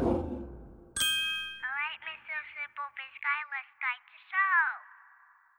Oh.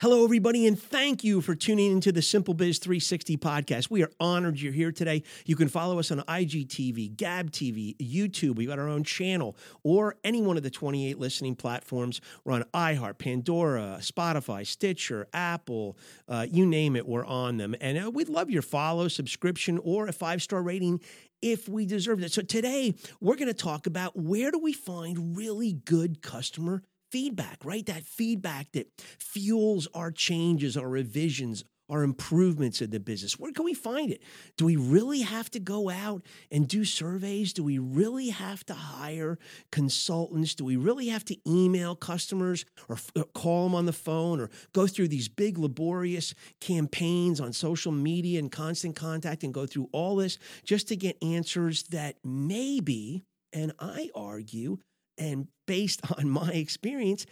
Hello, everybody, and thank you for tuning into the Simple Biz 360 podcast. We are honored you're here today. You can follow us on IGTV, Gab TV, YouTube. We've got our own channel, or any one of the 28 listening platforms. We're on iHeart, Pandora, Spotify, Stitcher, Apple, uh, you name it, we're on them. And uh, we'd love your follow, subscription, or a five star rating if we deserve it. So today, we're going to talk about where do we find really good customer feedback, right? That feedback that fuels our changes, our revisions, our improvements in the business. Where can we find it? Do we really have to go out and do surveys? Do we really have to hire consultants? Do we really have to email customers or, f- or call them on the phone or go through these big laborious campaigns on social media and constant contact and go through all this just to get answers that maybe, and I argue, and based on my experience,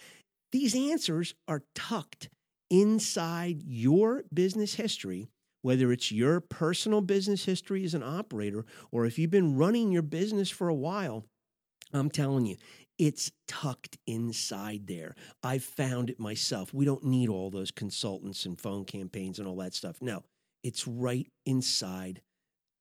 these answers are tucked inside your business history, whether it's your personal business history as an operator or if you've been running your business for a while. I'm telling you, it's tucked inside there. I've found it myself. We don't need all those consultants and phone campaigns and all that stuff. No, it's right inside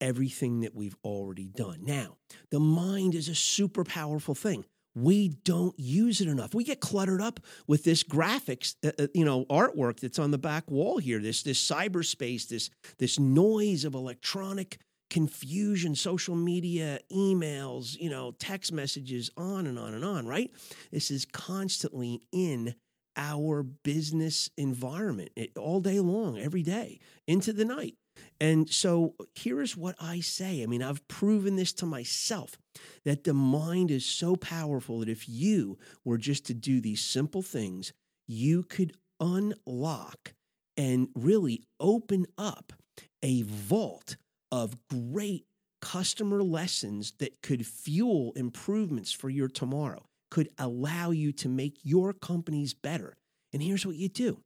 everything that we've already done. Now, the mind is a super powerful thing we don't use it enough. We get cluttered up with this graphics, uh, uh, you know, artwork that's on the back wall here. This this cyberspace, this this noise of electronic confusion, social media, emails, you know, text messages, on and on and on. Right? This is constantly in our business environment it, all day long, every day, into the night. And so here is what I say. I mean, I've proven this to myself that the mind is so powerful that if you were just to do these simple things, you could unlock and really open up a vault of great customer lessons that could fuel improvements for your tomorrow, could allow you to make your companies better. And here's what you do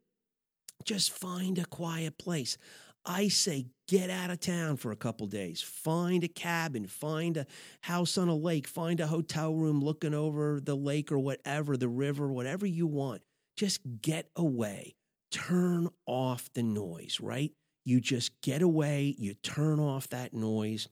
just find a quiet place. I say get out of town for a couple days. Find a cabin, find a house on a lake, find a hotel room looking over the lake or whatever, the river, whatever you want. Just get away. Turn off the noise, right? You just get away, you turn off that noise,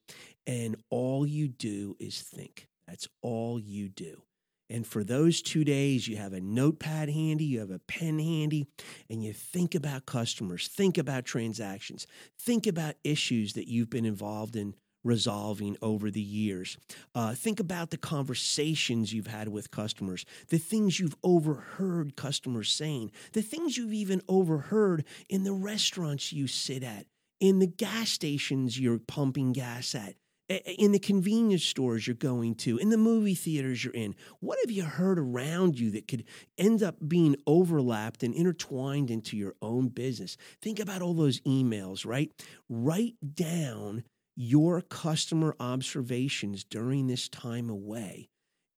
and all you do is think. That's all you do. And for those two days, you have a notepad handy, you have a pen handy, and you think about customers, think about transactions, think about issues that you've been involved in resolving over the years. Uh, think about the conversations you've had with customers, the things you've overheard customers saying, the things you've even overheard in the restaurants you sit at, in the gas stations you're pumping gas at in the convenience stores you're going to, in the movie theaters you're in. What have you heard around you that could end up being overlapped and intertwined into your own business? Think about all those emails, right? Write down your customer observations during this time away.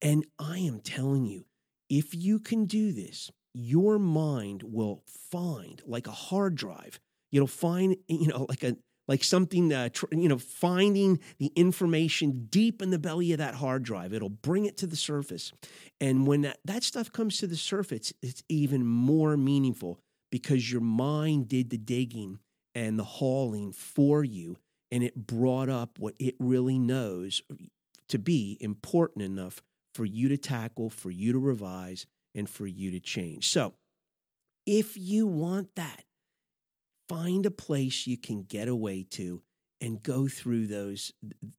And I am telling you, if you can do this, your mind will find like a hard drive. You'll find, you know, like a like something, uh, tr- you know, finding the information deep in the belly of that hard drive. It'll bring it to the surface. And when that, that stuff comes to the surface, it's even more meaningful because your mind did the digging and the hauling for you. And it brought up what it really knows to be important enough for you to tackle, for you to revise, and for you to change. So, if you want that, find a place you can get away to and go through those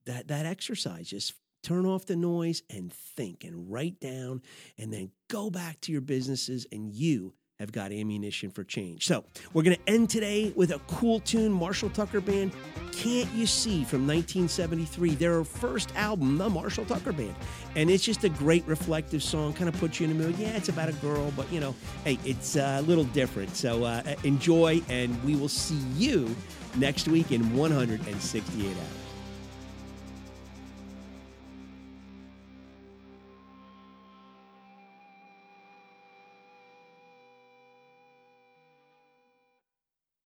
that that exercise. Just turn off the noise and think and write down and then go back to your businesses and you have got ammunition for change. So, we're going to end today with a cool tune Marshall Tucker Band, Can't You See from 1973, their first album, The Marshall Tucker Band. And it's just a great reflective song, kind of puts you in the mood. Yeah, it's about a girl, but you know, hey, it's a little different. So, uh, enjoy, and we will see you next week in 168 hours.